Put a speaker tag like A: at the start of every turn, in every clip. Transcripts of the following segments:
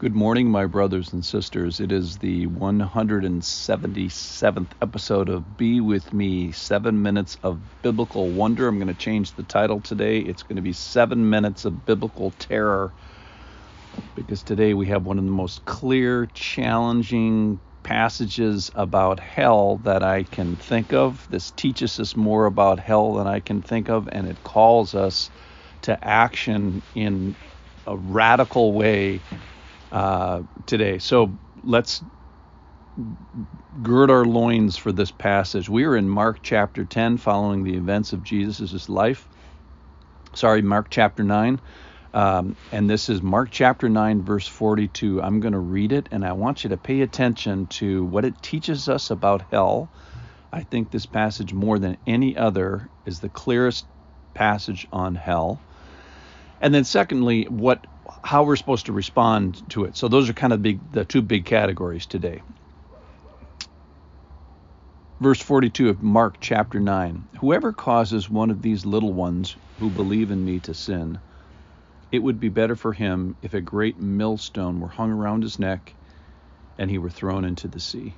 A: Good morning, my brothers and sisters. It is the 177th episode of Be With Me Seven Minutes of Biblical Wonder. I'm going to change the title today. It's going to be Seven Minutes of Biblical Terror because today we have one of the most clear, challenging passages about hell that I can think of. This teaches us more about hell than I can think of, and it calls us to action in a radical way uh, today. So let's gird our loins for this passage. We are in Mark chapter 10, following the events of Jesus' life. Sorry, Mark chapter 9. Um, and this is Mark chapter 9, verse 42. I'm going to read it, and I want you to pay attention to what it teaches us about hell. I think this passage, more than any other, is the clearest passage on hell. And then, secondly, what how we're supposed to respond to it. So those are kind of big, the two big categories today. Verse 42 of Mark chapter 9 Whoever causes one of these little ones who believe in me to sin, it would be better for him if a great millstone were hung around his neck and he were thrown into the sea.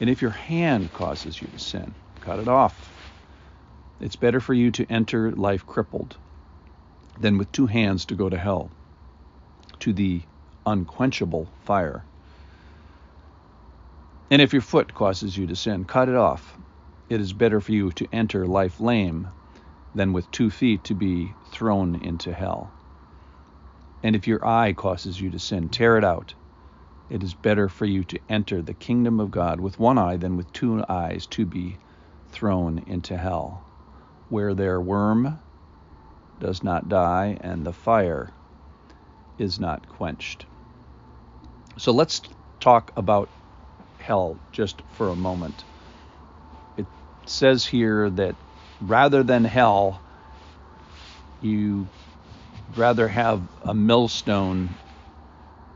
A: And if your hand causes you to sin, cut it off. It's better for you to enter life crippled than with two hands to go to hell, to the unquenchable fire. And if your foot causes you to sin, cut it off. It is better for you to enter life lame than with two feet to be thrown into hell. And if your eye causes you to sin, tear it out. It is better for you to enter the kingdom of God with one eye than with two eyes to be thrown into hell, where their worm does not die, and the fire is not quenched. So let's talk about hell just for a moment. It says here that rather than hell, you rather have a millstone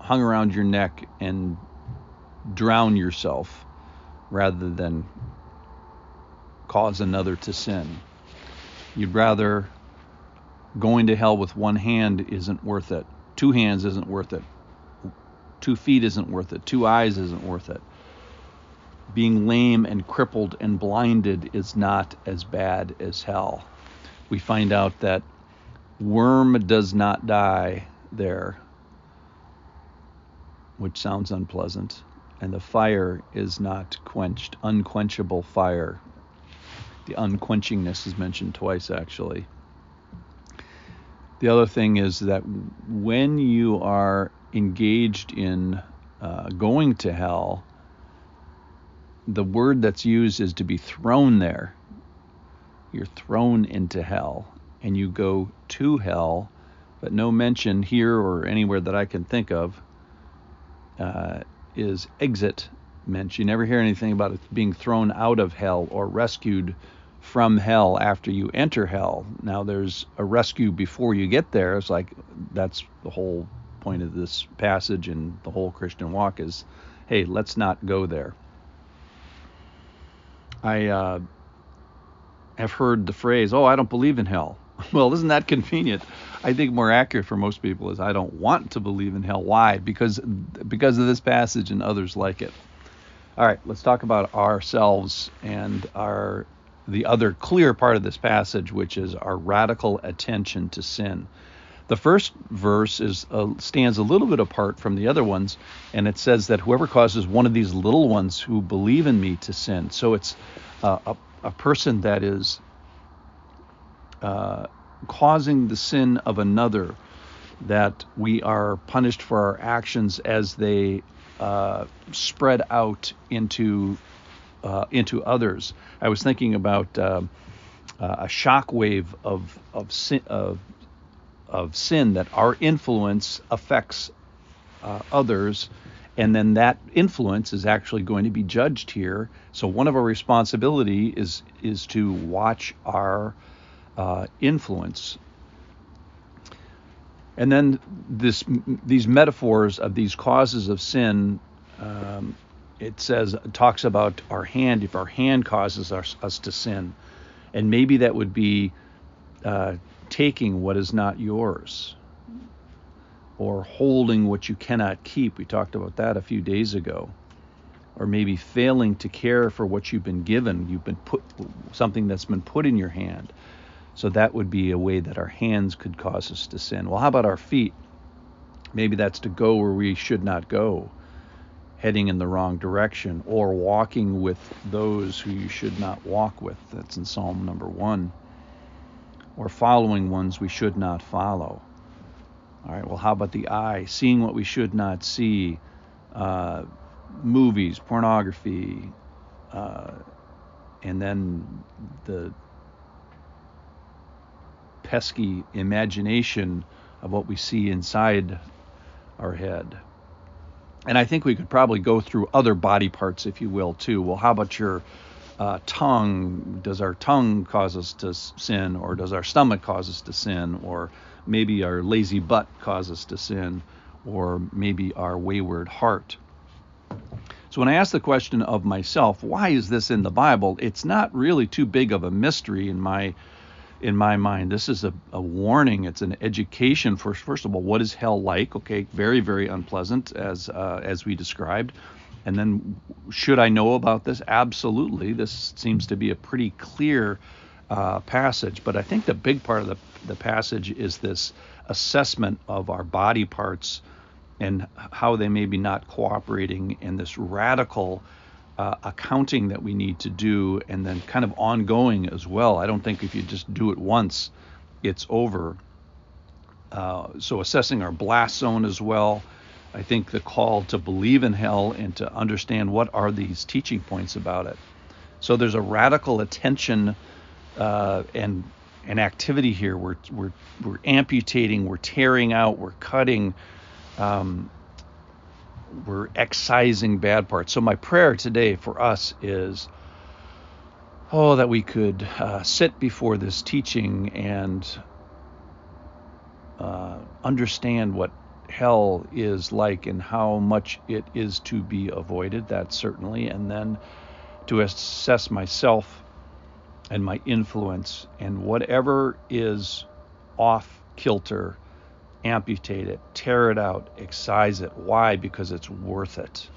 A: hung around your neck and drown yourself rather than cause another to sin. You'd rather going to hell with one hand isn't worth it. Two hands isn't worth it. Two feet isn't worth it. Two eyes isn't worth it. Being lame and crippled and blinded is not as bad as hell. We find out that worm does not die there, which sounds unpleasant, and the fire is not quenched. Unquenchable fire. The unquenchingness is mentioned twice, actually. The other thing is that when you are engaged in uh, going to hell, the word that's used is to be thrown there. You're thrown into hell and you go to hell, but no mention here or anywhere that I can think of uh, is exit mentioned. You never hear anything about it being thrown out of hell or rescued from hell after you enter hell. Now there's a rescue before you get there. It's like that's the whole point of this passage and the whole Christian walk is, hey, let's not go there. I uh, have heard the phrase, "Oh, I don't believe in hell." Well, isn't that convenient? I think more accurate for most people is I don't want to believe in hell. Why? Because because of this passage and others like it. All right, let's talk about ourselves and our the other clear part of this passage, which is our radical attention to sin. The first verse is uh, stands a little bit apart from the other ones, and it says that whoever causes one of these little ones who believe in me to sin. So it's uh, a, a person that is uh, causing the sin of another, that we are punished for our actions as they uh, spread out into uh, into others. I was thinking about uh, uh, a shock wave of of sin, of, of sin that our influence affects uh, others, and then that influence is actually going to be judged here. So one of our responsibility is is to watch our uh, influence. And then this, these metaphors of these causes of sin um, it says talks about our hand if our hand causes us, us to sin, and maybe that would be uh, taking what is not yours. or holding what you cannot keep. We talked about that a few days ago. Or maybe failing to care for what you've been given. You've been put something that's been put in your hand. So that would be a way that our hands could cause us to sin. Well, how about our feet? Maybe that's to go where we should not go, heading in the wrong direction, or walking with those who you should not walk with. That's in Psalm number one. Or following ones we should not follow. All right, well, how about the eye? Seeing what we should not see, uh, movies, pornography, uh, and then the pesky imagination of what we see inside our head. And I think we could probably go through other body parts, if you will, too. Well, how about your uh, tongue? Does our tongue cause us to sin, or does our stomach cause us to sin, or maybe our lazy butt cause us to sin, or maybe our wayward heart? So when I ask the question of myself, why is this in the Bible? It's not really too big of a mystery in my in my mind. This is a, a warning. It's an education. First, first of all, what is hell like? Okay, very, very unpleasant as uh, as we described. And then, should I know about this? Absolutely. This seems to be a pretty clear uh, passage. But I think the big part of the the passage is this assessment of our body parts and how they may be not cooperating in this radical uh, accounting that we need to do and then kind of ongoing as well. I don't think if you just do it once, it's over. Uh, so assessing our blast zone as well. I think the call to believe in hell and to understand what are these teaching points about it. So there's a radical attention uh, and an activity here. We're, we're, we're amputating, we're tearing out, we're cutting, um, we're excising bad parts. So my prayer today for us is, oh, that we could uh, sit before this teaching and uh, understand what hell is like and how much it is to be avoided. That certainly, and then to assess myself and my influence and whatever is off kilter amputate it, tear it out, excise it. Why? Because it's worth it.